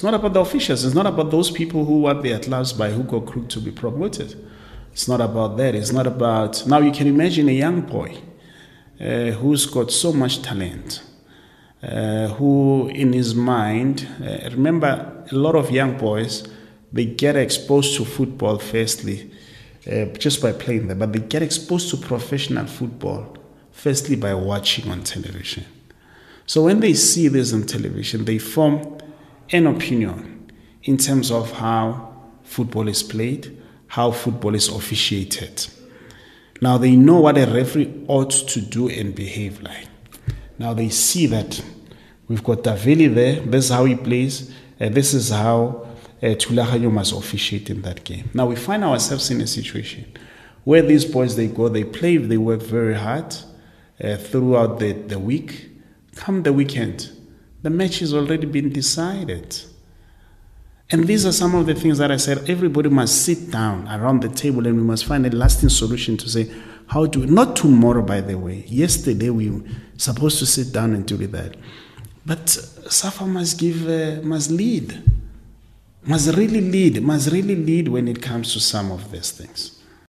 It's not about the officials. It's not about those people who are there at by hook or crook to be promoted. It's not about that. It's not about. Now you can imagine a young boy uh, who's got so much talent, uh, who in his mind, uh, remember, a lot of young boys, they get exposed to football firstly uh, just by playing there, but they get exposed to professional football firstly by watching on television. So when they see this on television, they form an opinion in terms of how football is played, how football is officiated. Now they know what a referee ought to do and behave like. Now they see that we've got Davili there, this is how he plays, and this is how uh, Thulaganyo must officiate in that game. Now we find ourselves in a situation where these boys they go, they play, they work very hard uh, throughout the, the week. Come the weekend, the match has already been decided. And these are some of the things that I said everybody must sit down around the table and we must find a lasting solution to say, how do we, not tomorrow, by the way. Yesterday we were supposed to sit down and do that. But SAFA must give, uh, must lead, must really lead, must really lead when it comes to some of these things.